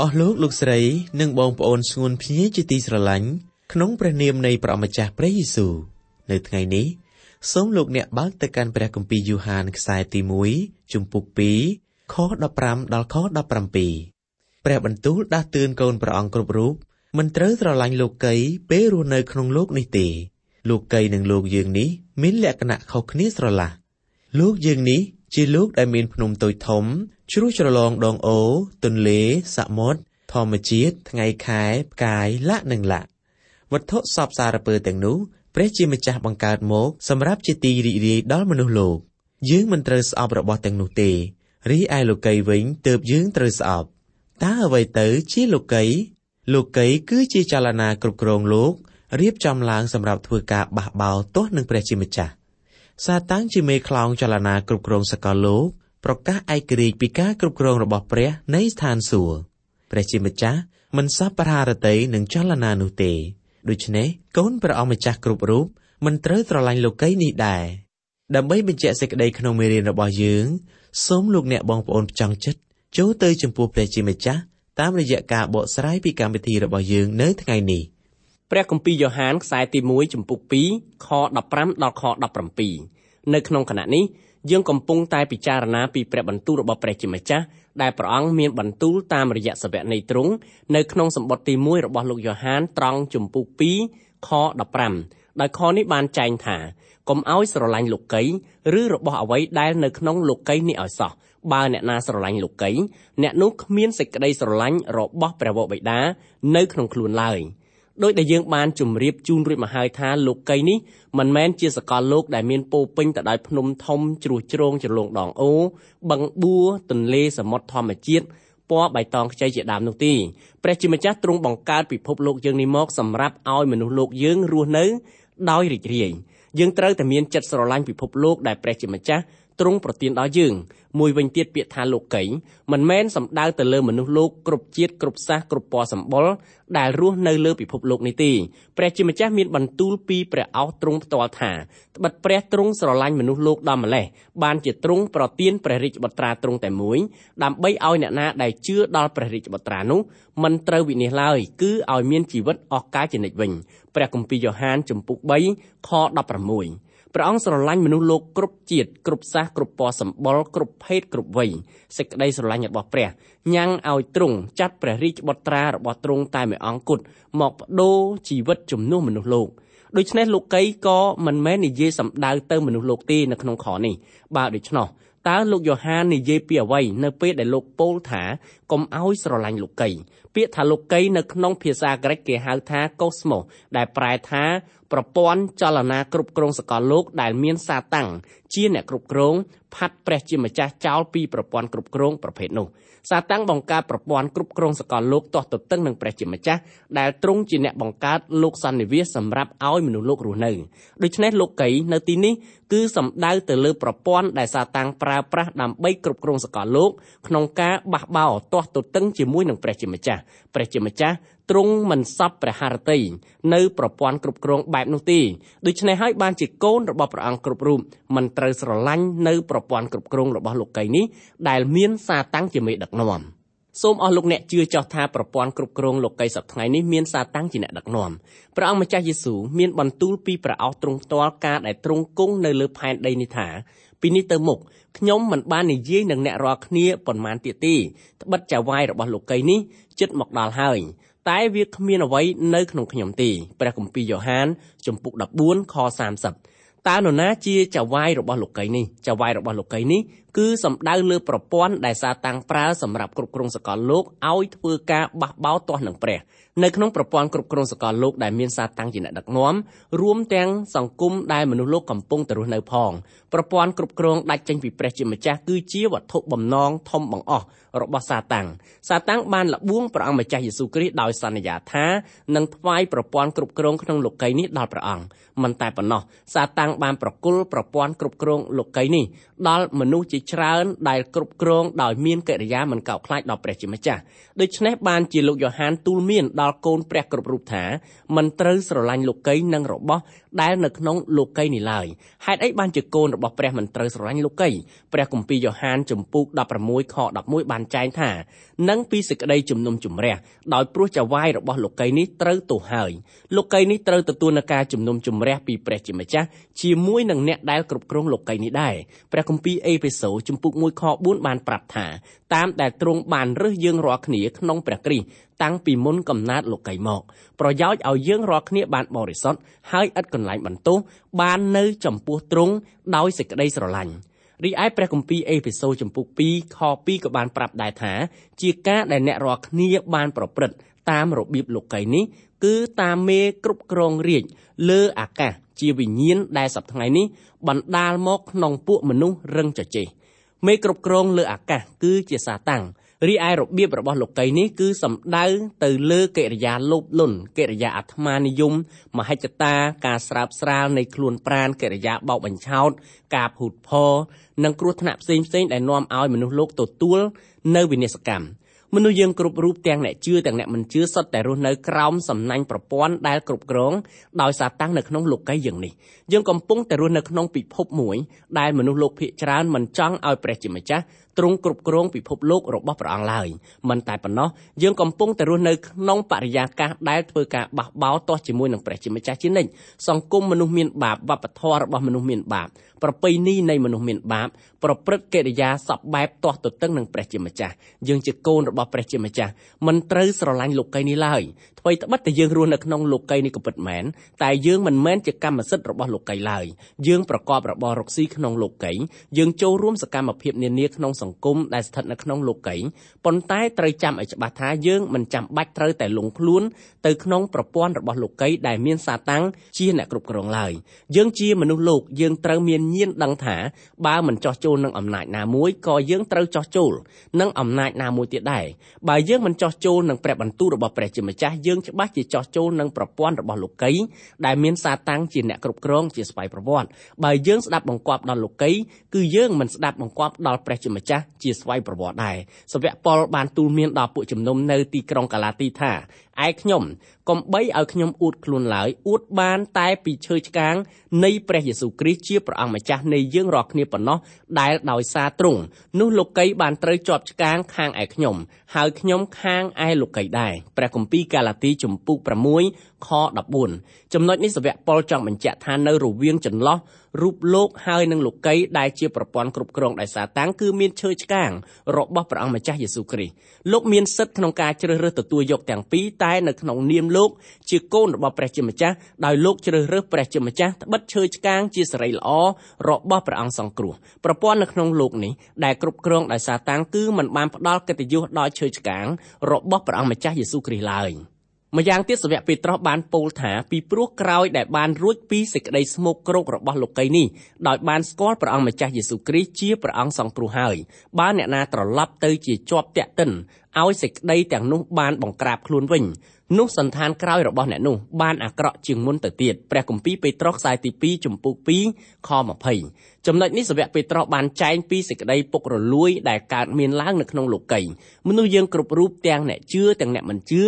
អស់លោកលោកស្រីនិងបងប្អូនស្ងួនភ្ញៀជាទីស្រឡាញ់ក្នុងព្រះនាមនៃព្រះម្ចាស់ព្រះយេស៊ូវនៅថ្ងៃនេះសូមលោកអ្នកបើកទៅកាន់ព្រះគម្ពីរយូហានខ្សែទី1ជំពូក2ខ15ដល់ខ17ព្រះបន្ទូលដាស់តឿនកូនព្រះអង្គគ្រប់រូបមិនត្រូវស្រឡាញ់លោកីពេលរស់នៅក្នុងលោកនេះទេ លោកីនិងលោកយើងនេះមានលក្ខណៈខុសគ្នាស្រឡះលោកយើងនេះជាលោកដែលមានភ្នំតូចធំ ជ្រោះជ្រលងដងអូទន្លេសមុទ្រធម្មជាតិថ្ងៃខែផ្កាយលក្ខនឹងលក្ខវត្ថុសពសារពើទាំងនោះព្រះជាម្ចាស់បង្កើតមកសម្រាប់ជាទីរីករាយដល់មនុស្សលោកយើងមិនត្រូវស្អប់របស់ទាំងនោះទេរីឯលោកីវិញទើបយើងត្រូវស្អប់តើអ្វីទៅជាលោកីលោកីគឺជាចលនាគ្រប់គ្រងលោករៀបចំឡើងសម្រាប់ធ្វើការបះបោរទាស់នឹងព្រះជាម្ចាស់សាតាំងជាមេខ្លោងចលនាគ្រប់គ្រងសកលលោក ប្រកាសឯករាជ្យពីការគ្រប់គ្រងរបស់ព្រះនៃស្ថានសួគ៌ព្រះជាម្ចាស់មិនសប្បុររតីនឹងចលនានោះទេដូច្នេះកូនព្រះអង្គម្ចាស់គ្រប់រូបមិនត្រូវស្រឡាញ់លោកីនេះដែរដើម្បីបញ្ជាក់សេចក្តីក្នុងមេរៀនរបស់យើងសូមលោកអ្នកបងប្អូនចង់ចិត្តចូលទៅចំពោះព្រះជាម្ចាស់តាមរយៈការបកស្រាយពីកម្មវិធីរបស់យើងនៅថ្ងៃនេះព្រះគម្ពីរយ៉ូហានខ្សែទី1ចំពុក2ខ15ដល់ខ17នៅក្នុងគណៈនេះ យើងកំពុងតែពិចារណាពីព្រះបន្ទូលរបស់ព្រះជាម្ចាស់ដែលព្រះអង្គមានបន្ទូលតាមរយៈសាវកនៃទ្រង់នៅក្នុងសម្បត្តិទី1របស់លោកយ៉ូហានត្រង់ជំពូក2ខ15ដោយខនេះបានចែងថាកុំឲ្យស្រឡាញ់លោកីឬរបស់អ្វីដែលនៅក្នុងលោកីនេះឲ្យសោះបើអ្នកណាស្រឡាញ់លោកីអ្នកនោះគ្មានសេចក្តីស្រឡាញ់របស់ព្រះវរបិតានៅក្នុងខ្លួនឡើយ។ ដោយដែលយើងបានជម្រាបជូនរួចមកហើយថាលោកីនេះមិនមែនជាសកលលោកដែលមានពោពេញទៅដោយភ្នំធំជ្រោះជ្រងជ្រលងដងអូបឹងបួរទន្លេសមុទ្រធម្មជាតិពណ៌បៃតងខ្ចីជាដើមនោះទេព្រះជាម្ចាស់ទ្រង់បង្កើតពិភពលោកយើងនេះមកសម្រាប់ឲ្យមនុស្សលោកយើងរស់នៅដោយរីករាយយើងត្រូវតែមានចិត្តស្រឡាញ់ពិភពលោកដែលព្រះជាម្ចាស់ទ្រង់ប្រទានដល់យើង មួយវិញទៀតពាក្យថាលោកីមិនមែនសំដៅទៅលើមនុស្សលោកគ្រប់ជាតិគ្រប់សាសគ្រប់ពណ៌សម្បុរដែលរស់នៅលើពិភពលោកនេះទេព្រះជាម្ចាស់មានបន្ទូលពីព្រះអោសទ្រង់ផ្ទាល់ថាត្បិតព្រះទ្រង់ស្រឡាញ់មនុស្សលោកដល់ម្លេះបានជាទ្រង់ប្រទានព្រះរាជបុត្រាទ្រង់តែមួយដើម្បីឲ្យអ្នកណាដែលជឿដល់ព្រះរាជបុត្រានោះមិនត្រូវវិនិច្ឆ័យឡើយគឺឲ្យមានជីវិតអស់កលជានិច្ចវិញព្រះគម្ពីរយ៉ូហានជំពូក3ខ16ព្រះអង្គស្រឡាញ់មនុស្សលោកគ្រប់ជាតិគ្រប់សាសគ្រប់ពណ៌សម្បុរគ្រប់ភេទគ្រប់វ័យសេចក្តីស្រឡាញ់របស់ព្រះញ៉ាំងឲ្យទ្រង់ចាត់ព្រះរាជបុត្រារបស់ទ្រង់តែមួយអង្គគត់មកបដូរជីវិតជំនួសមនុស្សលោកដូច្នេះលោកីក៏មិនមែននិយាយសម្ដៅទៅមនុស្សលោកទេនៅក្នុងខនេះបើដូច្នោះ តើលោកយ៉ូហាននិយាយពីអ្វីនៅពេលដែលលោកពោលថាកុំឲ្យស្រឡាញ់លោកីពាក្យថាលោកីនៅក្នុងភាសាក្រិកគេហៅថា cosmos ដែលប្រែថាប្រព័ន្ធចលនាគ្រប់គ្រងសកលលោកដែលមានសាតាំងជាអ្នកគ្រប់គ្រងផាត់ព្រះជាម្ចាស់ចោលពីប្រព័ន្ធគ្រប់គ្រងប្រភេទនោះ សាតាំងបង្កើតប្រព័ន្ធគ្រប់គ្រងសកលលោកទាស់ទទឹងនឹងព្រះជាម្ចាស់ដែលទ្រង់ជាអ្នកបង្កើតលោកសន្និវាសសម្រាប់ឲ្យមនុស្សលោករស់នៅដូច្នេះលោកីនៅទីនេះគឺសំដៅទៅលើប្រព័ន្ធដែលសាតាំងប្រើប្រាស់ដើម្បីគ្រប់គ្រងសកលលោកក្នុងការបះបោរទាស់ទទឹងជាមួយនឹងព្រះជាម្ចាស់ព្រះជាម្ចាស់ ទ្រង់មិនសពព្រះハរតីនៅប្រព័ន្ធគ្រប់គ្រងបែបនោះទេដូច្នេះហើយបានជាកូនរបស់ព្រះអង្គគ្រប់រូបមិនត្រូវស្រឡាញ់នៅប្រព័ន្ធគ្រប់គ្រងរបស់លោកីនេះដែលមានសាតាំងជាមេដឹកនាំសូមអស់លោកអ្នកជឿចោះថាប្រព័ន្ធគ្រប់គ្រងលោកីសប្តាហ៍នេះមានសាតាំងជាអ្នកដឹកនាំព្រះអង្គម្ចាស់យេស៊ូវមានបន្ទូលពីព្រះអោសទ្រង់ផ្ទាល់ការដែលទ្រង់គង់នៅលើផែនដីនេះថាពីនេះទៅមុខខ្ញុំមិនបាននិយាយនឹងអ្នករាល់គ្នាប៉ុន្មានទៀតទេត្បិតចៅវាយរបស់លោកីនេះចិត្តមកដល់ហើយ តែវាគ្មានអ្វីនៅក្នុងខ្ញុំទេព្រះគម្ពីរយ៉ូហានជំពូក14ខ30តើនរណាជាចៅវាយរបស់លោកីនេះចៅវាយរបស់លោកីនេះ គឺសំដៅលើប្រព័ន្ធដែលសាតាំងប្រើសម្រាប់គ្រប់គ្រងសកលលោកឲ្យធ្វើការបះបោរទាស់នឹងព្រះនៅក្នុងប្រព័ន្ធគ្រប់គ្រងសកលលោកដែលមានសាតាំងជាអ្នកដឹកនាំរួមទាំងសង្គមដែលមនុស្សលោកកំពុងទៅរស់នៅផងប្រព័ន្ធគ្រប់គ្រងដាច់ចេញពីព្រះជាម្ចាស់គឺជាវត្ថុបំណងធំបង្អស់របស់សាតាំងសាតាំងបានលបួងព្រះអង្គម្ចាស់យេស៊ូវគ្រីស្ទដោយសន្យាថានឹងថ្វាយប្រព័ន្ធគ្រប់គ្រងក្នុងលោកីយ៍នេះដល់ព្រះអង្គមិនតែប៉ុណ្ណោះសាតាំងបានប្រគល់ប្រព័ន្ធគ្រប់គ្រងលោកីយ៍នេះ ដល់មនុស្សជាច្រើនដែលគ្រប់គ្រងដោយមានកិរិយាមិនកោតខ្លាចដល់ព្រះជាម្ចាស់ដូច្នេះបានជាលោកយ៉ូហានទូលមានដល់កូនព្រះគ្រប់រូបថាមិនត្រូវស្រឡាញ់លោកីយ៍និងរបស់ ដែលនៅក្នុងលោកីយ៍នេះឡើយហេតុអីបានជាកូនរបស់ព្រះមិនត្រូវស្រឡាញ់លោកីយ៍ព្រះគម្ពីរយ៉ូហានចំពូក16ខ11បានចែងថានឹងពីសេចក្តីជំនុំជម្រះដោយព្រោះចៅហ្វាយរបស់លោកីយ៍នេះត្រូវទោសហើយលោកីយ៍នេះត្រូវទទួលនឹងការជំនុំជម្រះពីព្រះជាម្ចាស់ជាមួយនឹងអ្នកដែលគ្រប់គ្រងលោកីយ៍នេះដែរព្រះគម្ពីរអេភេសូចំពូក1ខ4បានប្រាប់ថាតាមដែលទ្រង់បានរើសយើងរាល់គ្នាក្នុងព្រះគ្រីស្ទ តាំងពីមុនកំណើតលោកីមក ប្រយោជន៍ឲ្យយើងរាល់គ្នាបានបរិសុទ្ធហើយឥតកន្លែងបន្ទោសបាននៅចំពោះទ្រង់ដោយសេចក្តីស្រឡាញ់រីឯព្រះគម្ពីរអេភេសូចំពុក2ខ2ក៏បានប្រាប់ដែរថាជាការដែលអ្នករាល់គ្នាបានប្រព្រឹត្តតាមរបៀបលោកីនេះគឺតាមមេគ្រប់គ្រងរាជលើអាកាសជាវិញ្ញាណដែលសប្តាហ៍នេះបណ្ដាលមកក្នុងពួកមនុស្សរឹងចចេះមេគ្រប់គ្រងលើអាកាសគឺជាសាតាំង រីឯរបៀបរបស់លោកីនេះគឺសំដៅទៅលើកិរិយាលោភលន់កិរិយាអាត្មានិយម មហិច្ឆតាការស្រើបស្រាលនៃខ្លួនប្រានកិរិយាបោកបញ្ឆោត ការភូតផរនិងគ្រោះថ្នាក់ផ្សេងផ្សេងដែលនាំឲ្យមនុស្សលោកទទួលនៅវិនិស្សកម្មមនុស្សយើងគ្រប់រូបទាំងអ្នកជឿទាំងអ្នកមិនជឿសុទ្ធតែរស់នៅក្រោមសំណាញ់ប្រព័ន្ធដែលគ្រប់គ្រងដោយសាតាំងនៅក្នុងលោកីយើងនេះយើងកំពុងតែរស់នៅក្នុងពិភពមួយដែលមនុស្សលោកភាគច្រើនមិនចង់ឲ្យព្រះជាម្ចាស់ទ្រង់គ្រប់គ្រងពិភពលោករបស់ព្រះអង្គឡើយមិនតែប៉ុណ្ណោះយើងកំពុងតែរស់នៅក្នុងបរិយាកាសដែលធ្វើការបះបោរទាស់ជាមួយនឹងព្រះជាម្ចាស់ជានិច្ចសង្គមមនុស្សមានបាបវប្បធម៌របស់មនុស្សមានបាបប្រពៃណីនៃមនុស្សមានបាបប្រព្រឹត្តកិរិយាសពបែបទាស់ទទឹងនឹងព្រះជាម្ចាស់យើងជាកូនរបស់ព្រះជាម្ចាស់មិនត្រូវស្រឡាញ់លោកីនេះឡើយអ្វីត្បិតតែយើងរស់នៅក្នុងលោកីនេះក៏ពិតមែនតែយើងមិនមែនជាកម្មសិទ្ធិរបស់លោកីឡើយយើងប្រកបរបររកស៊ីក្នុងលោកីយើងចូលរួមសកម្មភាពនានាក្នុងសង្គមដែលស្ថិតនៅក្នុងលោកីប៉ុន្តែត្រូវចាំឲ្យច្បាស់ថាយើងមិនចាំបាច់ត្រូវតែលងខ្លួនទៅក្នុងប្រព័ន្ធរបស់លោកីដែលមានសាតាំងជាអ្នកគ្រប់គ្រងឡើយយើងជាមនុស្សលោកយើងត្រូវមានញៀនដឹងថាបើមិនចោះចូលនឹងអំណាចណាមួយក៏យើងត្រូវចោះចូលនឹងអំណាចណាមួយទៀតដែរបើយើងមិនចោះចូលនឹងព្រះបន្ទូលរបស់ព្រះជាម្ចាស់យើងច្បាស់ជាចោះចូលនឹងប្រព័ន្ធរបស់លោកីដែលមានសាតាំងជាអ្នកគ្រប់គ្រងជាស្វ័យប្រវត្តិបើយើងស្ដាប់បង្គាប់ដល់លោកីគឺយើងមិនស្ដាប់បង្គាប់ដល់ព្រះជាម្ចាស់ជាស្វ័យប្រវត្តិដែរសាវកប៉ុលបានទូលមានដល់ពួកជំនុំនៅទីក្រុងកាឡាទីថាឯខ្ញុំកុំបីឲ្យខ្ញុំអួតខ្លួនឡើយអួតបានតែពីឈើឆ្កាងនៃព្រះយេស៊ូវគ្រីស្ទជាព្រះអង្គម្ចាស់នៃយើងរាល់គ្នាប៉ុណ្ណោះដែលដោយសារទ្រង់នោះលោកីបានត្រូវជាប់ឆ្កាងខាងឯខ្ញុំ ហើយខ្ញុំខាងឯលោកីដែរព្រះគម្ពីរកាឡាទីជំពូក6ខ14ចំណុចនេះសាវកប៉ុលចង់បញ្ជាក់ថានៅរវាងចន្លោះរូបលោកហើយនឹងលោកីដែលជាប្រព័ន្ធគ្រប់គ្រងដោយសាតាំងគឺមានឈើឆ្កាងរបស់ព្រះអង្គម្ចាស់យេស៊ូវគ្រីស្ទលោកមានសិទ្ធិក្នុងការជ្រើសរើសទទួលយកទាំងពីរតែនៅក្នុងនាមលោកជាកូនរបស់ព្រះជាម្ចាស់ដោយលោកជ្រើសរើសព្រះជាម្ចាស់ត្បិតឈើឆ្កាងជាសេរីល្អរបស់ព្រះអង្គសង្គ្រោះប្រព័ន្ធនៅក្នុងលោកនេះដែលគ្រប់គ្រងដោយសាតាំងគឺមិនបានផ្ដល់កិត្តិយសដល់ឈើឆ្កាងរបស់ព្រះអង្គម្ចាស់យេស៊ូវគ្រីស្ទឡើយ។ម្យ៉ាងទៀតសាវកពេត្រុសបានពោលថាពីព្រោះក្រោយដែលបានរួចពីសេចក្តីស្មោកគ្រោករបស់លោកីនេះដោយបានស្គាល់ព្រះអង្គម្ចាស់យេស៊ូវគ្រីស្ទជាព្រះអង្គសង្គ្រោះហើយបើអ្នកណាត្រឡប់ទៅជាជាប់តាក់ទិនឲ្យសេចក្តីទាំងនោះបានបង្ក្រាបខ្លួនវិញ នោះសន្តានក្រោយរបស់អ្នកនោះបានអាក្រក់ជាងមុនទៅទៀតព្រះគម្ពីរពេត្រុសខ្សែទី2ចំពុក2ខ20ចំណុចនេះសាវកពេត្រុសបានចែងពីសេចក្តីពុករលួយដែលកើតមានឡើងនៅក្នុងលោកីមនុស្សយើងគ្រប់រូបទាំងអ្នកជឿទាំងអ្នកមិនជឿ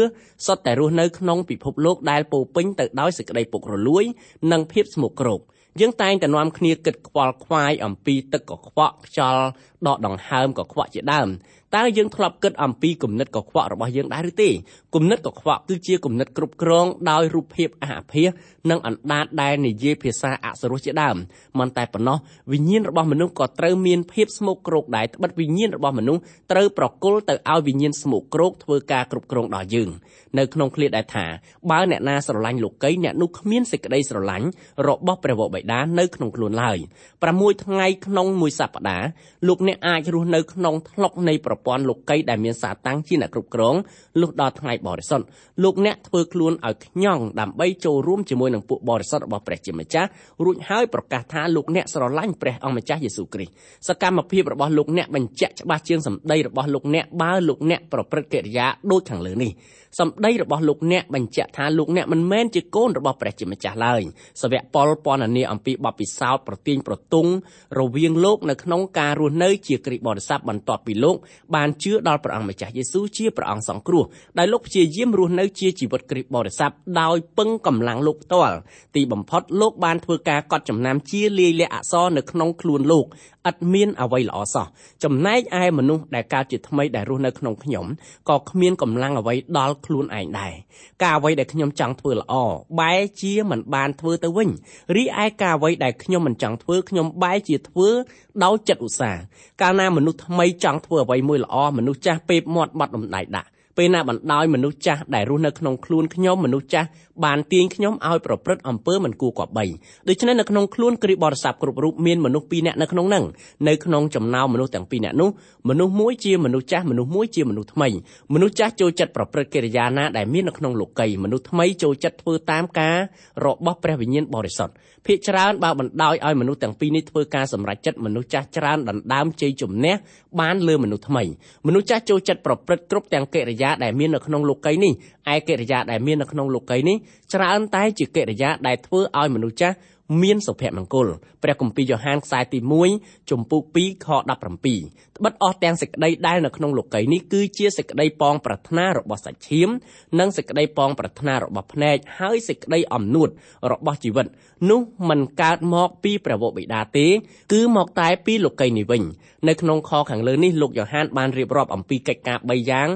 សុទ្ធតែរស់នៅក្នុងពិភពលោកដែលពោពេញទៅដោយសេចក្តីពុករលួយ និងភាពស្មុគគ្រោកយើងតែងតែនាំគ្នាគិតខ្វល់ខ្វាយអំពីទឹកកខ្វក់ខ្យល់ដកដង្ហើមកខ្វក់ជាដើម តើយើងធ្លាប់គិតអំពីគំនិតកខ្វក់របស់យើងដែរឬទេគំនិតកខ្វក់គឺជាគំនិតគ្រប់គ្រងដោយរូបភាពអាភាសនិងអណ្ដាតដែលនិយាយភាសាអសរោះជាដើមមិនតែប៉ុណ្ណោះវិញ្ញាណរបស់មនុស្សក៏ត្រូវមានភាពស្មោកគ្រោកដែរត្បិតវិញ្ញាណរបស់មនុស្សត្រូវប្រគល់ទៅឲ្យវិញ្ញាណស្មោកគ្រោកធ្វើការគ្រប់គ្រងដល់យើងនៅក្នុងឃ្លាដែលថាបើអ្នកណាស្រឡាញ់លោកីអ្នកនោះគ្មានសេចក្តីស្រឡាញ់របស់ព្រះវរបិតានៅក្នុងខ្លួនឡើយ6ថ្ងៃក្នុងមួយសប្តាហ៍លោកអ្នកអាចរស់នៅក្នុងថ្លុកនៃប្រព័ន្ធលោកីដែលមានសាតាំងជាអ្នកគ្រប់គ្រងលុះដល់ថ្ងៃបរិសុទ្ធលោកអ្នកធ្វើខ្លួនឲ្យខ្ញង់ដើម្បីចូលរួមជាមួយនឹងពួកបរិសុទ្ធរបស់ព្រះជាម្ចាស់រួចហើយប្រកាសថាលោកអ្នកស្រឡាញ់ព្រះអង្គម្ចាស់យេស៊ូវគ្រីស្ទសកម្មភាពរបស់លោកអ្នកបញ្ជាក់ច្បាស់ជាងសម្ដីរបស់លោកអ្នកបើលោកអ្នកប្រព្រឹត្តកិរិយាដូចខាងលើនេះសម្ដីរបស់លោកអ្នកបញ្ជាក់ថាលោកអ្នកមិនមែនជាកូនរបស់ព្រះជាម្ចាស់ឡើយសាវកប៉ុលពណ៌នាអំពីបទពិសោធន៍ប្រទៀងប្រទង់រវាងលោកនៅក្នុងការរស់នៅជាគ្រីស្ទបរិស័ទបន្ទាប់ពីលោកបានជឿដល់ព្រះអង្គម្ចាស់យេស៊ូវជាព្រះអង្គសង្គ្រោះដែលលោកព្យាយាមរស់នៅជាជីវិតគ្រីស្ទបរិស័ទដោយពឹងកម្លាំងលោកផ្ទាល់ទីបំផុតលោកបានធ្វើការកត់ចំណាំជាលាយលក្ខណ៍អក្សរនៅក្នុងខ្លួនលោកឥតមានអ្វីល្អសោះចំណែកឯមនុស្សដែលកើតជាថ្មីដែលរស់នៅក្នុងខ្ញុំក៏គ្មានកម្លាំងអ្វីដល់ខ្លួនឯងដែរការអ្វីដែលខ្ញុំចង់ធ្វើល្អបែរជាមិនបានធ្វើទៅវិញរីឯការអ្វីដែលខ្ញុំមិនចង់ធ្វើខ្ញុំបែរជាធ្វើដោយចិត្តឧស្សាហ៍កាលណាមនុស្សថ្មីចង់ធ្វើអ្វីមួយល្អមនុស្សចាស់ពេបមាត់បាត់ដំដៃដាក់ ពេលណាបណ្ដោយមនុស្សចាស់ដែលរស់នៅក្នុងខ្លួនខ្ញុំមនុស្សចាស់បានទាញខ្ញុំឲ្យប្រព្រឹត្តអំពើមិនគួរគប្បីដូច្នេះនៅក្នុងខ្លួនគ្រីបរិស័ទគ្រប់រូបមានមនុស្សពីរនាក់នៅក្នុងនឹងនៅក្នុងចំណោមមនុស្សទាំងពីរនាក់នោះមនុស្សមួយជាមនុស្សចាស់មនុស្សមួយជាមនុស្សថ្មីមនុស្សចាស់ចូលចិត្តប្រព្រឹត្តកិរិយាណាដែលមាននៅក្នុងលោកីមនុស្សថ្មីចូលចិត្តធ្វើតាមការរបស់ព្រះវិញ្ញាណបរិសុទ្ធភាកច្រើនបើបណ្ដោយឲ្យមនុស្សទាំងពីរនេះធ្វើការសម្រេចចិត្តមនុស្សចាស់ច្រើនដណ្ដើមជ័យជំនះបានលើមនុស្សថ្មីមនុស្សចាស់ចូលចិត្តប្រព្រឹត្តគ្រប់ទាំងកិរិយាដែលមាននៅក្នុងលោកីនេះឯកិរិយាដែលមាននៅក្នុងលោកីនេះច្រើនតែជាកិរិយាដែលធ្វើឲ្យមនុស្សចាស់ មានសុភមង្គលព្រះគម្ពីរយ៉ូហានខ្សែទី1ជំពូក2ខ17ត្បិតអស់ទាំងសេចក្តីដែលនៅក្នុងលោកីនេះគឺជាសេចក្តីប៉ងប្រាថ្នារបស់សាច់ឈាម និងសេចក្តីប៉ងប្រាថ្នារបស់ភ្នែកហើយសេចក្តីអំនួតរបស់ជីវិត នោះមិនកើតមកពីព្រះវរបិតាទេ គឺមកតែពីលោកីនេះវិញនៅក្នុងខខាងលើនេះលោកយ៉ូហានបានរៀបរាប់អំពីកិច្ចការ3យ៉ាង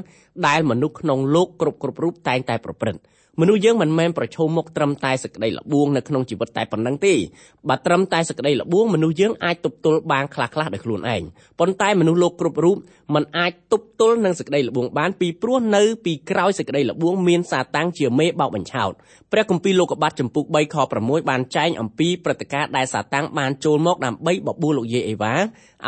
ដែលមនុស្សក្នុងលោកគ្រប់គ្រប់រូបតែងតែប្រព្រឹត្ត មនុស្សយើងមិនមែនប្រឈមមុខត្រឹមតែសក្តីល្បួងនៅក្នុងជីវិតតែប៉ុណ្ណឹងទេបើត្រឹមតែសក្តីល្បួងមនុស្សយើងអាចទប់ទល់បានខ្លះខ្លះដោយខ្លួនឯងប៉ុន្តែមនុស្សលោកគ្រប់រូបមិនអាចទប់ទល់នឹងសក្តីល្បួងបានពីព្រោះនៅពីក្រោយសក្តីល្បួងមានសាតាំងជាមេបោកបញ្ឆោតព្រះគម្ពីរលោកុបាទចំពុក3ខ6បានចែងអំពីព្រឹត្តិការណ៍ដែលសាតាំងបានចូលមកដើម្បីបបួលលោកយេអេវ៉ា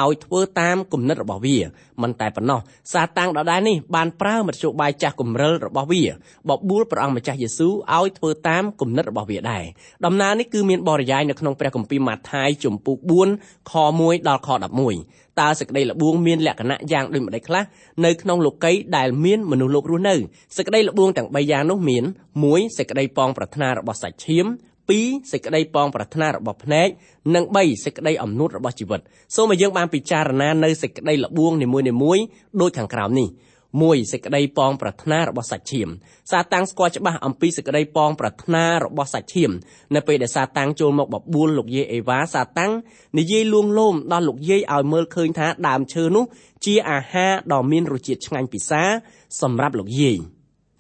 ឲ្យធ្វើតាមគំនិតរបស់វាមិនតែប៉ុណ្ណោះសាតាំងដដែលនេះបានប្រើមធ្យោបាយចាស់គំរិលរបស់វាបបួលព្រះអង្គម្ចាស់យេស៊ូវឲ្យធ្វើតាមគំនិតរបស់វាដែរដំណើរនេះគឺមានបរិយាយនៅក្នុងព្រះគម្ពីរម៉ាថាយជំពូក4ខ1ដល់ខ11តើសេចក្តីល្បួងមានលក្ខណៈយ៉ាងដូចម្តេចខ្លះនៅក្នុងលោកីដែលមានមនុស្សលោករស់នៅសេចក្តីល្បួងទាំង3យ៉ាងនោះមាន1សេចក្តីប៉ងប្រាថ្នារបស់សាច់ឈាម 2សេចក្តីប៉ងប្រាថ្នារបស់ភ្នែកនិង3សេចក្តីអំនួតរបស់ជីវិតសូមឲ្យយើងបានពិចារណានៅសេចក្តីល្បួងនីមួយៗដូចខាងក្រោមនេះ1សេចក្តីប៉ងប្រាថ្នារបស់សាច់ឈាមសាតាំងស្គាល់ច្បាស់អំពីសេចក្តីប៉ងប្រាថ្នារបស់សាច់ឈាមនៅពេលដែលសាតាំងចូលមកបបួលលោកយាយអេវ៉ាសាតាំងនិយាយលួងលោមដល់លោកយាយឲ្យមើលឃើញថាដើមឈើនោះជាអាហារដ៏មានរសជាតិឆ្ងាញ់ពិសាសម្រាប់លោកយាយ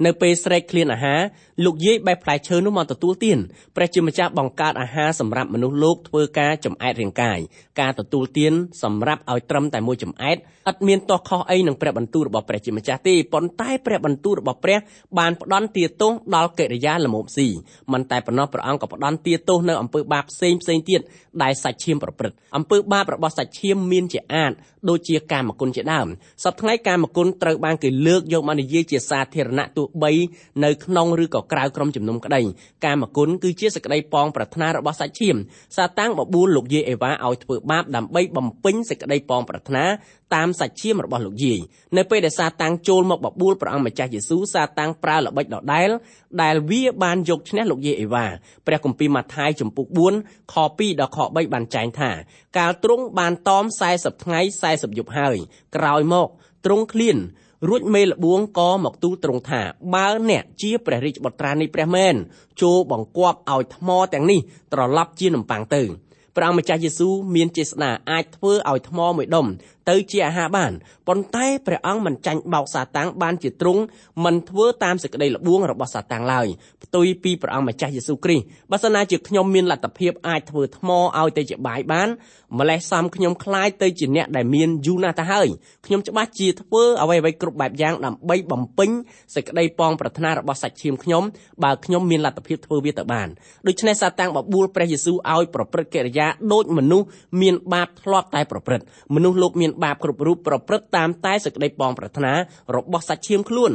នៅពេលស្រែកឃ្លានអាហារលោកយាយបេះផ្លែឈើនោះមកទទួលទានព្រះជាម្ចាស់បង្កើតអាហារសម្រាប់មនុស្សលោកធ្វើការចំអែតរាងកាយការទទួលទានសម្រាប់ឲ្យត្រឹមតែមួយចំអែតឥតមានទាស់ខុសអីនឹងព្រះបន្ទូលរបស់ព្រះជាម្ចាស់ទេប៉ុន្តែព្រះបន្ទូលរបស់ព្រះបានផ្ដន់ទាទោសដល់កិរិយាល្មមស៊ីមិនតែប៉ុណ្ណោះព្រះអង្គក៏ផ្ដន់ទាទោសនៅអំពើបាបផ្សេងផ្សេងទៀតដែលសាច់ឈាមប្រព្រឹត្តអំពើបាបរបស់សាច់ឈាមមានជាអាចដូចជាកាមគុណជាដើមសប្តាហ៍ថ្ងៃកាមគុណត្រូវបានគេលើកយកមកនិយាយជាសាធារណៈទោះបីនៅក្នុងឬក៏ក្រៅក្រុមជំនុំក្តីកាមគុណគឺជាសក្តីប៉ងប្រាថ្នារបស់សាច់ឈាមសាតាំងបបួលលោកយាយអេវ៉ាឲ្យធ្វើបាបដើម្បីបំពេញសេចក្តីប៉ងប្រាថ្នាតាមសាច់ឈាមរបស់លោកយាយនៅពេលដែលសាតាំងចូលមកបបួលព្រះអង្គម្ចាស់យេស៊ូវសាតាំងប្រើល្បិចដដែលដែលវាបានយកឈ្នះលោកយាយអេវ៉ាព្រះគម្ពីរម៉ាថាយចំពុក4ខ2ដល់ខ3បានចែងថាកាលទ្រង់បានតម40ថ្ងៃ40យប់ហើយក្រោយមកទ្រង់ឃ្លាន រួចមេលបួងក៏មកទូលទ្រង់ថាបើអ្នកជាព្រះរាជបុត្រានៃព្រះមែនចូលបង្គាប់ឲ្យថ្មទាំងនេះត្រឡប់ជានំប៉័ងទៅព្រះអង្គម្ចាស់យេស៊ូវមានចេស្តាអាចធ្វើឲ្យថ្មមួយដុំទៅជាអាហារបានប៉ុន្តែព្រះអង្គមិនចាញ់បោកសាតាំងបានជាទ្រង់មិនធ្វើតាមសេចក្តីល្បួងរបស់សាតាំងឡើយផ្ទុយពីព្រះអង្គម្ចាស់យេស៊ូវគ្រីស្ទបើសិនណាជាខ្ញុំមានលទ្ធភាពអាចធ្វើថ្មឲ្យទៅជាបាយបាន ម្លេះសំខ្ញុំคล้ายទៅជាអ្នកដែលមានយូរណាស់ទៅហើយខ្ញុំច្បាស់ជាធ្វើអ្វីៗគ្រប់បែបយ៉ាងដើម្បីបំពេញសេចក្តីប៉ងប្រាថ្នារបស់សាច់ឈាមខ្ញុំបើខ្ញុំមានលទ្ធភាពធ្វើវាទៅបានដូច្នេះសាតាំងបបួលព្រះយេស៊ូវឲ្យប្រព្រឹត្តកិរិយាដូចមនុស្សមានបាបធ្លាប់តែប្រព្រឹត្តមនុស្សលោកមានបាបគ្រប់រូបប្រព្រឹត្តតាមតែសេចក្តីប៉ងប្រាថ្នារបស់សាច់ឈាមខ្លួន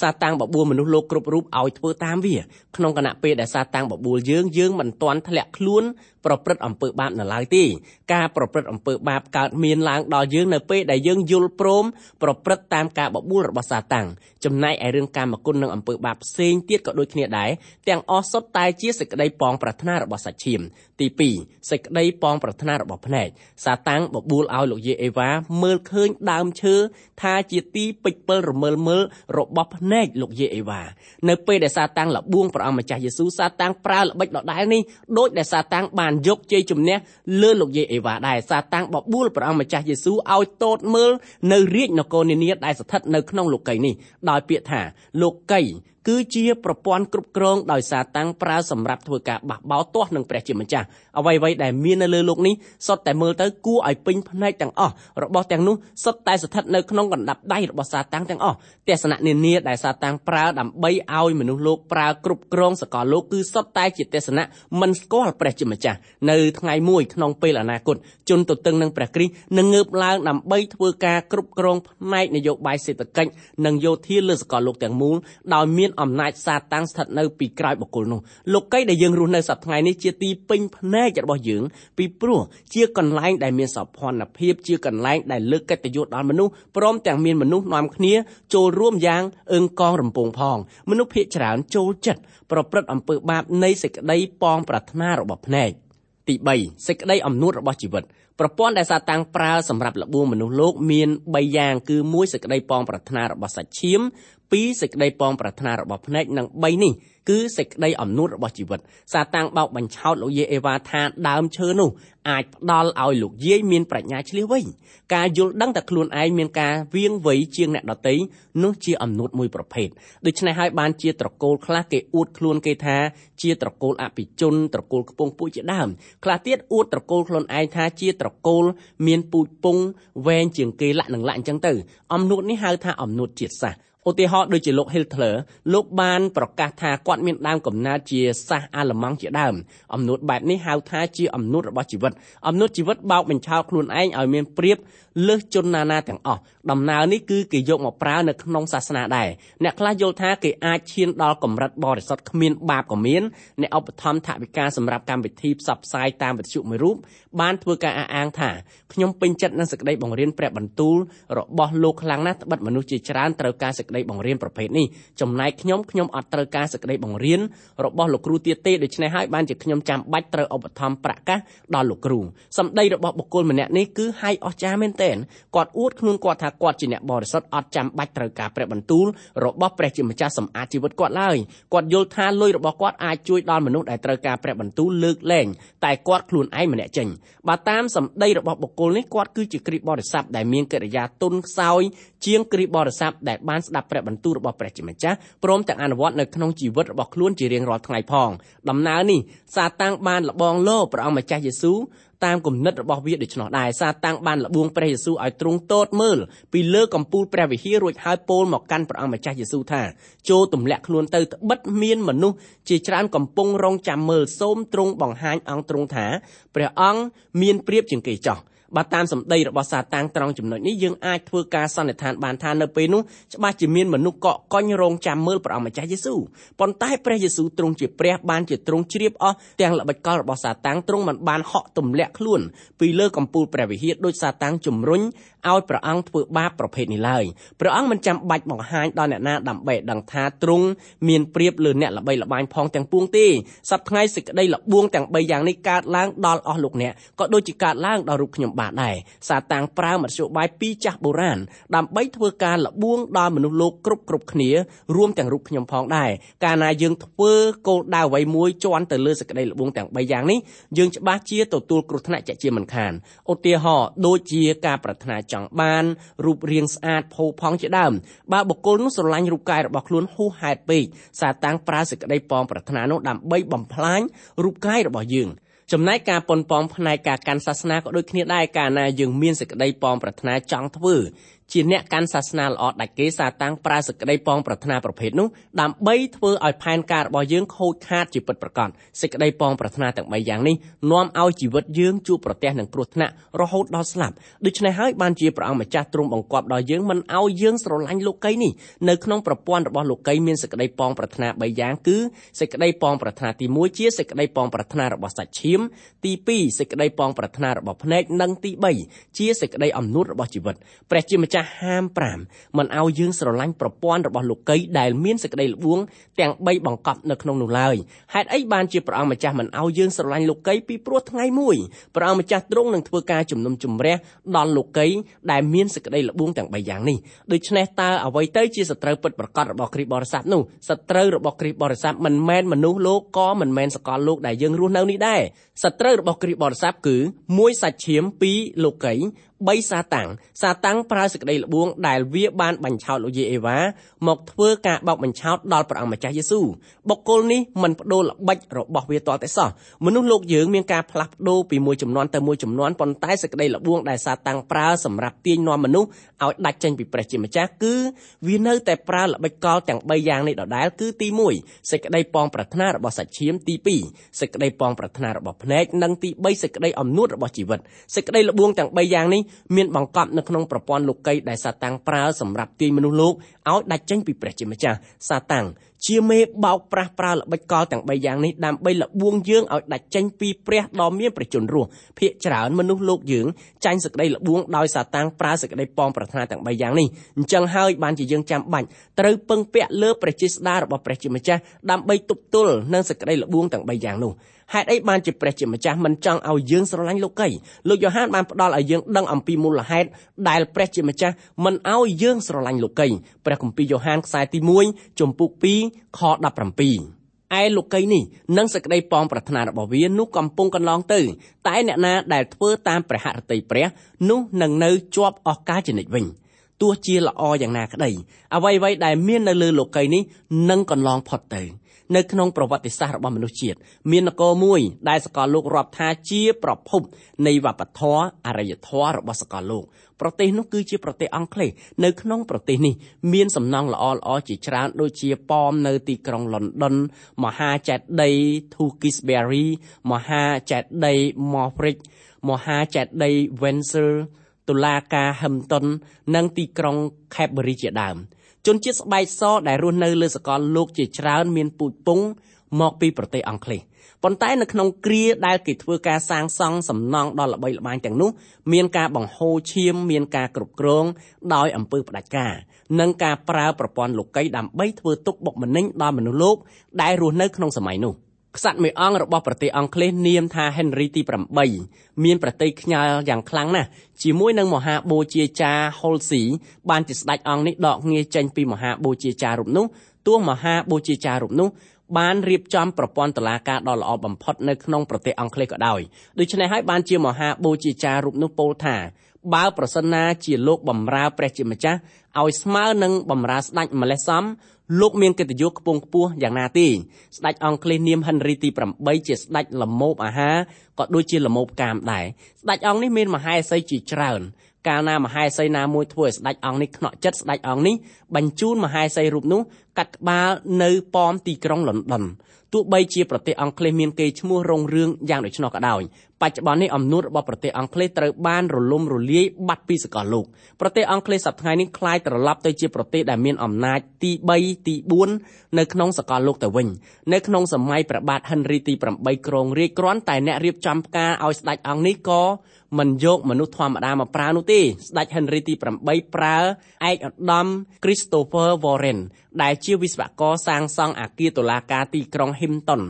សាតាំងបបួលមនុស្សលោកគ្រប់រូបឲ្យធ្វើតាមវាក្នុងគណៈពេលដែលសាតាំងបបួលយើងយើងមិនទាន់ធ្លាក់ខ្លួនប្រព្រឹត្តអំពើបាបនៅឡើយទេការប្រព្រឹត្តអំពើបាបកើតមានឡើងដល់យើងនៅពេលដែលយើងយល់ព្រមប្រព្រឹត្តតាមការបបួលរបស់សាតាំងចំណែកឯរឿងកាមគុណនិងអំពើបាបផ្សេងទៀតក៏ដូចគ្នាដែរទាំងអស់សុទ្ធតែជាសេចក្តីប៉ងប្រាថ្នារបស់សាច់ឈាមទី2សេចក្តីប៉ងប្រាថ្នារបស់ភ្នែកសាតាំងបបួលឲ្យលោកយាយអេវ៉ាមើលឃើញដើមឈើថាជាទីពេចពិលរមើលមើលរបស់ភ្នែកលោកយាយអេវ៉ានៅពេលដែលសាតាំងលបួងព្រះអង្គម្ចាស់យេស៊ូវសាតាំងប្រើល្បិចដដែលនេះដោយដែលសាតាំងបានយកជ័យជំនះលើលោកយាយអេវ៉ាដែរសាតាំងបបួលព្រះអង្គម្ចាស់យេស៊ូវឲ្យតូតមើលនៅរាជនគរនានាដែលស្ថិតនៅក្នុងលោកីនេះដោយពាក្យថាលោកី គឺជាប្រព័ន្ធគ្រប់គ្រងដោយសារតាំងប្រើសម្រាប់ធ្វើការបះបោទាស់នឹងព្រះជាម្ចាស់អ្វីៗដែលមាននៅលើលោកនេះសុទ្ធតែមើលទៅគួរឲ្យពេញភ្នែកទាំងអស់របស់ទាំងនោះសុទ្ធតែស្ថិតនៅក្នុងកណ្ដាប់ដៃរបស់សាតាំងទាំងអស់ទស្សនៈនានាដែលសាតាំងប្រើដើម្បីឲ្យមនុស្សលោកប្រើគ្រប់គ្រងសកលលោកគឺសុទ្ធតែជាទស្សនៈមិនស្គាល់ព្រះជាម្ចាស់នៅថ្ងៃមួយក្នុងពេលអនាគតជនទទឹងនឹងព្រះគ្រីស្ទនឹងងើបឡើងដើម្បីធ្វើការគ្រប់គ្រងផ្នែកនយោបាយសេដ្ឋកិច្ចនិងយោធាលើសកលលោកទាំងមូលដោយមានអំណាចសាតាំងស្ថិតនៅពីក្រោយបុគ្គលនោះលោកីដែលយើងរស់នៅសប្តាហ៍ថ្ងៃនេះជាទីពេញភ្នែករបស់យើងពីព្រោះជាកន្លែងដែលមានសោភ័ណភាពជាកន្លែងដែលលើកកិត្តិយសដល់មនុស្សព្រមទាំងមានមនុស្សនាំគ្នាចូលរួមយ៉ាងអឹងកងរំពងផងមនុស្សភាគច្រើនចូលចិត្តប្រព្រឹត្តអំពើបាបនៃសេចក្តីប៉ងប្រាថ្នារបស់ភ្នែកទី3សេចក្តីអំនួតរបស់ជីវិត ប្រព័ន្ធដែលសាតាំងប្រើសម្រាប់លបួងមនុស្សលោកមាន3យ៉ាងគឺ1សេចក្តីប៉ងប្រាថ្នារបស់សាច់ឈាម2សេចក្តីប៉ងប្រាថ្នារបស់ភ្នែកនិង3នេះគឺសេចក្តីអំនួតរបស់ជីវិតសាតាំងបោកបញ្ឆោតលោកយាយអេវ៉ាថាដើមឈើនោះអាចផ្ដល់ឲ្យលោកយាយមានប្រាជ្ញាឆ្លៀសវៃការយល់ដឹងតែខ្លួនឯងមានការវៀងវៃជាងអ្នកដទៃនោះជាអំនួតមួយប្រភេទដូច្នេះហើយបានជាត្រកូលខ្លះគេអួតខ្លួនគេថាជាត្រកូលអភិជនត្រកូលខ្ពង់ពួកជាដើមខ្លះទៀតអួតត្រកូលខ្លួនឯងថាជាត្រកូលមានពូជពងវែងជាងគេលាក់នឹងលាក់អញ្ចឹងទៅអំនួតនេះហៅថាអំនួតជាតិសាសន៍ឧទាហរណ៍ដូចជាលោក Hitler លោកបានប្រកាសថាគាត់មានដើមកំណើតជាសាសអាល្លឺម៉ង់ជាដើមអំនួតបែបនេះហៅថាជាអំនួតរបស់ជីវិតអំនួតជីវិតបោកបញ្ឆោតខ្លួនឯងឲ្យមានប្រៀប លើសជនណានាទាំងអស់ដំណើរនេះគឺគេយកមកប្រើនៅក្នុងសាសនាដែរអ្នកខ្លះយល់ថាគេអាចឈានដល់កម្រិតបរិសុទ្ធគ្មានបាបក៏មានអ្នកឧបត្ថម្ភថវិកាសម្រាប់កម្មវិធីផ្សព្វផ្សាយតាមវិទ្យុមួយរូបបានធ្វើការអះអាងថាខ្ញុំពេញចិត្តនឹងសេចក្តីបង្រៀនព្រះបន្ទូលរបស់លោកខ្លាំងណាស់ត្បិតមនុស្សជាច្រើនត្រូវការសេចក្តីបង្រៀនប្រភេទនេះចំណែកខ្ញុំខ្ញុំអត់ត្រូវការសេចក្តីបង្រៀនរបស់លោកគ្រូទៀតទេដូច្នេះហើយបានជាខ្ញុំចាំបាច់ត្រូវឧបត្ថម្ភប្រកាសដល់លោកគ្រូសម្ដីរបស់បុគ្គលម្នាក់នេះគឺហាយអស្ចារ្យមែនទែនគាត់អួតខ្លួនគាត់ថាគាត់ជាអ្នកបរិសុទ្ធអត់ចាំបាច់ត្រូវការព្រះបន្ទូលរបស់ព្រះជាម្ចាស់សម្អាតជីវិតគាត់ឡើយគាត់យល់ថាលុយរបស់គាត់អាចជួយដល់មនុស្សដែលត្រូវការព្រះបន្ទូលលើកលែងតែគាត់ខ្លួនឯងម្នាក់ចេញបើតាមសម្ដីរបស់បុគ្គលនេះគាត់គឺជាគ្រីស្ទបរិស័ទដែលមានកិរិយាទុនខ្សោយជាងគ្រីស្ទបរិស័ទដែលបានស្ដាប់ព្រះបន្ទូលរបស់ព្រះជាម្ចាស់ព្រមទាំងអនុវត្តនៅក្នុងជីវិតរបស់ខ្លួនជារៀងរាល់ថ្ងៃផងដំណើរនេះសាតាំងបានលបងលោព្រះអង្គម្ចាស់យេស៊ូវ តាមគំនិតរបស់វាដូច្នោះដែរសាតាំងបានលបួងព្រះយេស៊ូវឲ្យទ្រង់តូតមើលពីលើកំពូលព្រះវិហាររួចហើយពោលមកកាន់ព្រះអង្គម្ចាស់យេស៊ូវថាចូលទម្លាក់ខ្លួនទៅត្បិតមានមនុស្សជាច្រើនកំពុងរងចាំមើលសូមទ្រង់បង្ហាញអង្គទ្រង់ថាព្រះអង្គមានព្រៀបជាងគេចោះ បើតាមសម្ដីរបស់សាតាំងត្រង់ចំណុចនេះយើងអាចធ្វើការសន្និដ្ឋានបានថានៅពេលនោះច្បាស់ជាមានមនុស្សកកកុញរងចាំមើលព្រះអង្គម្ចាស់យេស៊ូវប៉ុន្តែព្រះយេស៊ូវទ្រង់ជាព្រះបានជាទ្រង់ជ្រាបអស់ទាំងល្បិចកលរបស់សាតាំងទ្រង់មិនបានហក់ទម្លាក់ខ្លួនពីលើកំពូលព្រះវិហារដោយសាតាំងជំរុញ ឲ្យព្រះអង្គធ្វើបាបប្រភេទនេះឡើយព្រះអង្គមិនចាំបាច់បង្ហាញដល់អ្នកណាដើម្បីដឹងថាទ្រង់មានព្រៀបលើអ្នកល្បីល្បាញផងទាំងពួងទេសប្តាហ៍ថ្ងៃសេចក្តីលបួងទាំង3យ៉ាងនេះកើតឡើងដល់អស់លោកអ្នកក៏ដូចជាកើតឡើងដល់រូបខ្ញុំបាទដែរសាតាំងប្រើមធ្យោបាយពីរចាស់បុរាណដើម្បីធ្វើការលបួងដល់មនុស្សលោកគ្រប់គ្រប់គ្នារួមទាំងរូបខ្ញុំផងដែរកាលណាយើងធ្វើគោលដៅអ្វីមួយជន់ទៅលើសេចក្តីលបួងទាំង3យ៉ាងនេះយើងច្បាស់ជាទទួលគ្រោះថ្នាក់ជាជាមិនខានឧទាហរណ៍ដូចជាការប្រាថ្នាចង់បានរូបរាងស្អាតផូរផង់ជាដើមបើបុគ្គលនោះស្រឡាញ់រូបកាយរបស់ខ្លួនហួសហេតុពេកសាតាំងប្រើសេចក្តីប៉ងប្រាថ្នានោះដើម្បីបំផ្លាញរូបកាយរបស់យើងចំណែកការប៉ុនប៉ងផ្នែកការកាន់សាសនាក៏ដូចគ្នាដែរកាលណាយើងមានសេចក្តីប៉ងប្រាថ្នាចង់ធ្វើ ជាអ្នកកាន់សាសនាល្អដាច់គេសាតាំងប្រើសក្តីប៉ងប្រាថ្នាប្រភេទនោះដើម្បីធ្វើឲ្យផែនការរបស់យើងខូចខាតជាពិតប្រាកដសេចក្តីប៉ងប្រាថ្នាទាំង3យ៉ាងនេះនាំឲ្យជីវិតយើងជួបប្រទះនឹងគ្រោះថ្នាក់រហូតដល់ស្លាប់ដូច្នេះហើយបានជាព្រះអង្គម្ចាស់ទ្រង់បង្គាប់ដល់យើងមិនឲ្យយើងស្រឡាញ់លោកីនេះនៅក្នុងប្រព័ន្ធរបស់លោកីមានសេចក្តីប៉ងប្រាថ្នា3យ៉ាងគឺសេចក្តីប៉ងប្រាថ្នាទី1ជាសេចក្តីប៉ងប្រាថ្នារបស់សាច់ឈាមទី2សេចក្តីប៉ងប្រាថ្នារបស់ភ្នែកនិងទី3ជាសេចក្តីអំនួតរបស់ជីវិតព្រះជាម្ចាស់ចាស់ហាម5មិនឲ្យយើងស្រឡាញ់ប្រព័ន្ធរបស់លោកីដែលមានសេចក្តីល្បួងទាំង3បង្កប់នៅក្នុងនោះឡើយហេតុអីបានជាព្រះអង្គម្ចាស់មិនឲ្យយើងស្រឡាញ់លោកីពីព្រោះថ្ងៃមួយព្រះអង្គម្ចាស់ទ្រង់នឹងធ្វើការជំនុំជម្រះដល់លោកីដែលមានសេចក្តីល្បួងទាំង3យ៉ាងនេះដូច្នេះតើអ្វីទៅជាសត្រូវពិតប្រាកដរបស់គ្រីស្ទបរិស័ទនោះសត្រូវរបស់គ្រីស្ទបរិស័ទមិនមែនមនុស្សលោកក៏មិនមែនសកលលោកដែលយើងរស់នៅនេះដែរសត្រូវរបស់គ្រីស្ទបរិស័ទគឺ1សាច់ឈាម2លោកី3សាតាំងសាតាំងប្រើសេចក្តីល្បួងដែលវាបានបញ្ឆោតលោកយាយអេវ៉ាមកធ្វើការបោកបញ្ឆោតដល់ព្រះអង្គម្ចាស់យេស៊ូវបុគ្គលនេះមិនបដូរល្បិចរបស់វាតតែសោះមនុស្សលោកយើងមានការផ្លាស់ប្ដូរពីមួយចំនួនទៅមួយចំនួនប៉ុន្តែសេចក្តីល្បួងដែលសាតាំងប្រើសម្រាប់ទាញនាំមនុស្សឲ្យដាច់ចេញពីព្រះជាម្ចាស់គឺវានៅតែប្រើល្បិចកលទាំង3យ៉ាងនេះដដែលគឺទី1សេចក្តីប៉ងប្រាថ្នារបស់សាច់ឈាមទី2សេចក្តីប៉ងប្រាថ្នារបស់ភ្នែកនិងទី3សេចក្តីអំនួតរបស់ជីវិតសេចក្តីល្បួងទាំង3យ៉ាងនេះមានបង្កប់នៅក្នុងប្រព័ន្ធលោកីដែលសាតាំងប្រើសម្រាប់ទាញមនុស្សលោកឲ្យដាច់ចេញពីព្រះជាម្ចាស់សាតាំងជាមេបោកប្រាស់ប្រើល្បិចកលទាំង3យ៉ាងនេះដើម្បីលបួងយើងឲ្យដាច់ចេញពីព្រះដ៏មានប្រជញ្ញរស់ភាកច្រើនមនុស្សលោកយើងចាញ់សេចក្តីលបួងដោយសាតាំងប្រើសេចក្តីប៉ងប្រាថ្នាទាំង3យ៉ាងនេះអញ្ចឹងហើយបានជាយើងចាំបាច់ត្រូវពឹងពាក់លើព្រះចេស្តារបស់ព្រះជាម្ចាស់ដើម្បីទប់ទល់នឹងសេចក្តីលបួងទាំង3យ៉ាងនោះ ហេតុអីបានជាព្រះជាម្ចាស់មិនចង់ឲ្យយើងស្រឡាញ់លោកីលោកយ៉ូហានបានផ្ដល់ឲ្យយើងដឹងអំពីមូលហេតុដែលព្រះជាម្ចាស់មិនឲ្យយើងស្រឡាញ់លោកីព្រះគម្ពីរយ៉ូហានខ្សែទី1ជំពូក2ខ17ឯលោកីនេះនិងសក្តីប៉ងប្រាថ្នារបស់វានោះកំពុងកន្លងទៅតែអ្នកណាដែលធ្វើតាមព្រះហឫទ័យព្រះនោះនឹងនៅជាប់អស់កាលជានិច្ចវិញទោះជាល្អយ៉ាងណាក្តីអ្វីៗដែលមាននៅលើលោកីនេះនឹងកន្លងផុតទៅ នៅក្នុងប្រវត្តិសាស្ត្ររបស់មនុស្សជាតិមាននគរមួយដែលសកលលោករាប់ថាជាប្រភពនៃវប្បធម៌អរិយធម៌របស់សកលលោកប្រទេសនោះគឺជាប្រទេសអង់គ្លេសនៅក្នុងប្រទេសនេះមានសំណង់ល្អល្អជាច្រើនដូចជាប៉មនៅទីក្រុងលន់ដុនមហាចេតិយ Tewkesbury មហាចេតិយ Moorish មហាចេតិយ Windsor តុលាការ Hampton និងទីក្រុង Cadbury ជាដើម ជនជាតិស្បែកសដែលរស់នៅលើសកលលោកជាច្រើនមានពូជពងមកពីប្រទេសអង់គ្លេសប៉ុន្តែនៅក្នុងគ្រាដែលគេធ្វើការសាងសង់សំណង់ដល់ល្បីល្បាញទាំងនោះមានការបង្ហូរឈាមមានការគ្រប់គ្រងដោយអំពើផ្ដាច់ការនិងការប្រើប្រព័ន្ធលោកីដើម្បីធ្វើទុកបុកម្នេញដល់មនុស្សលោកដែលរស់នៅក្នុងសម័យនោះ។ ក្សត្រមួយអង្គរបស់ប្រទេសអង់គ្លេសនាមថា Henry ទី8មានប្រតិខ្ញាល់យ៉ាងខ្លាំងណាស់ជាមួយនឹងមហាបូជាចារ Holsey បានជាស្ដេចអង្គនេះដកងារចេញពីមហាបូជាចាររូបនោះទោះមហាបូជាចាររូបនោះបានរៀបចំប្រព័ន្ធតុលាការដ៏ល្អបំផុតនៅក្នុងប្រទេសអង់គ្លេសក៏ដោយដូច្នេះហើយបានជាមហាបូជាចាររូបនោះពោលថាបើប្រសិនណាជាលោកបំរើព្រះជាម្ចាស់ឲ្យស្មើនឹងបំរើស្ដេចម្លេះសំ លោកមានកិត្តិយសខ្ពង់ខ្ពស់យ៉ាងណាទេស្ដេចអង់គ្លេសនាម Henry ទី8ជាស្ដេចលមោបអាហារក៏ដូចជាលមោបកាមដែរស្ដេចអង្គនេះមានមហេសីជាច្រើនកាលណាមហេសីណាមួយធ្វើឲ្យស្ដេចអង្គនេះខ្នក់ចិត្តស្ដេចអង្គនេះបញ្ជូនមហេសីរូបនោះ កាត់ក្បាលនៅប៉មទីក្រុងលន់ដុនទោះបីជាប្រទេសអង់គ្លេសមានកេរ្តិ៍ឈ្មោះរុងរឿងយ៉ាងដូច្នោះក៏ដោយបច្ចុប្បន្ននេះអំនួតរបស់ប្រទេសអង់គ្លេសត្រូវបានរលំរលាយបាត់ពីសកលលោកប្រទេសអង់គ្លេសសប្តាហ៍នេះคล้ายត្រឡប់ទៅជាប្រទេសដែលមានអំណាចទី3ទី4នៅក្នុងសកលលោកទៅវិញនៅក្នុងសម័យព្រះបាទហិនរីទី8គ្រងរាជគ្រាន់តែអ្នករៀបចំផ្កាឲ្យស្ដេចអង្គនេះក៏មិនយកមនុស្សធម្មតាមកប្រើនោះទេស្ដេចហិនរីទី8ប្រើឯកឧត្តម Christopher Warren ដែល ជាវិស្វករសាងសង់អគារតុលាការទីក្រុង Hampton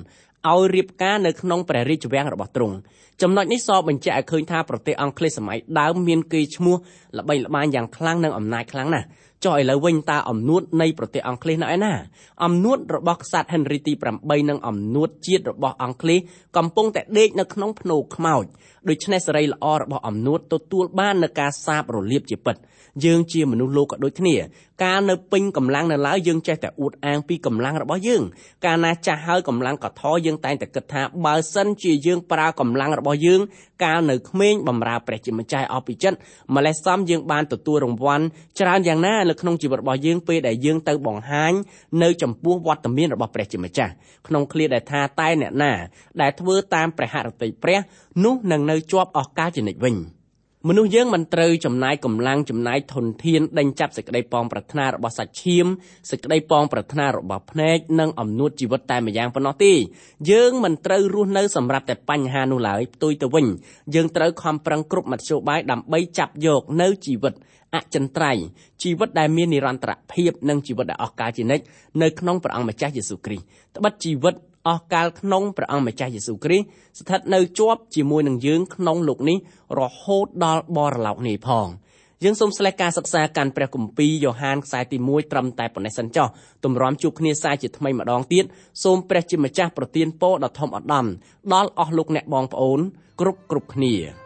ឲ្យរៀបការនៅក្នុងព្រះរាជវាំងរបស់ទ្រង់ចំណុចនេះសបញ្ជាក់ឲ្យឃើញថាប្រទេសអង់គ្លេសសម័យដើមមានកេរ្តិ៍ឈ្មោះល្បីល្បាញយ៉ាងខ្លាំងនិងអំណាចខ្លាំងណាស់ចុះឥឡូវវិញតើអំនួតនៃប្រទេសអង់គ្លេសនៅឯណាអំនួតរបស់ក្សត្រហេនរីទី8និងអំនួតជាតិរបស់អង់គ្លេសកំពុងតែដេកនៅក្នុងភ្នូខ្មោចដូច្នេះសេរីល្អរបស់អំនួតទទួលបាននឹងការសាបរលាបជាពិត យើងជាមនុស្សលោកក៏ដូចគ្នាកាលនៅពេញកម្លាំងនៅឡើយយើងចេះតែអួតអាងពីកម្លាំងរបស់យើងកាលណាចាស់ហើយកម្លាំងក៏ថយយើងតែងតែគិតថាបើសិនជាយើងប្រើកម្លាំងរបស់យើងកាលនៅក្មេងបំរើព្រះជាម្ចាស់អស់ពីចិត្តម្លេះសំយើងបានទទួលរង្វាន់ច្រើនយ៉ាងណានៅក្នុងជីវិតរបស់យើងពេលដែលយើងទៅបង្ហាញនៅចំពោះវត្តមានរបស់ព្រះជាម្ចាស់ក្នុងឃ្លាដែលថាតែអ្នកណាដែលធ្វើតាមព្រះハរតីព្រះនោះនឹងនៅជាប់អស់កលជានិច្ចវិញ។ មនុស្សយើងមិនត្រូវចំណាយកម្លាំងចំណាយធនធានដេញចាប់សេចក្តីប៉ងប្រាថ្នារបស់សាច់ឈាមសេចក្តីប៉ងប្រាថ្នារបស់ភ្នែកនិងអំនួតជីវិតតែម្យ៉ាងប៉ុណ្ណោះទេយើងមិនត្រូវរស់នៅសម្រាប់តែបញ្ហានោះឡើយផ្ទុយទៅវិញយើងត្រូវខំប្រឹងគ្រប់មធ្យោបាយដើម្បីចាប់យកនៅជីវិតអចិន្ត្រៃយ៍ជីវិតដែលមាននិរន្តរភាពនិងជីវិតដែលអស់កលជានិច្ចនៅក្នុងព្រះអង្គម្ចាស់យេស៊ូវគ្រីស្ទត្បិតជីវិត អស់កាលក្នុងព្រះអង្គម្ចាស់យេស៊ូវគ្រីស្ទស្ថិតនៅជាប់ជាមួយនឹងយើងក្នុងលោកនេះរហូតដល់បរលោកនេះផងយើងសូមស្លេះការសិក្សាកាន់ព្រះគម្ពីរយ៉ូហានខ្សែទី1ត្រឹមតែប៉ុណ្ណេះសិនចុះទម្រាំជួបគ្នាសាជាថ្មីម្ដងទៀតសូមព្រះជាម្ចាស់ប្រទានពរដ៏ធំអដំដល់អស់លោកអ្នកបងប្អូនគ្រប់គ្រប់គ្នា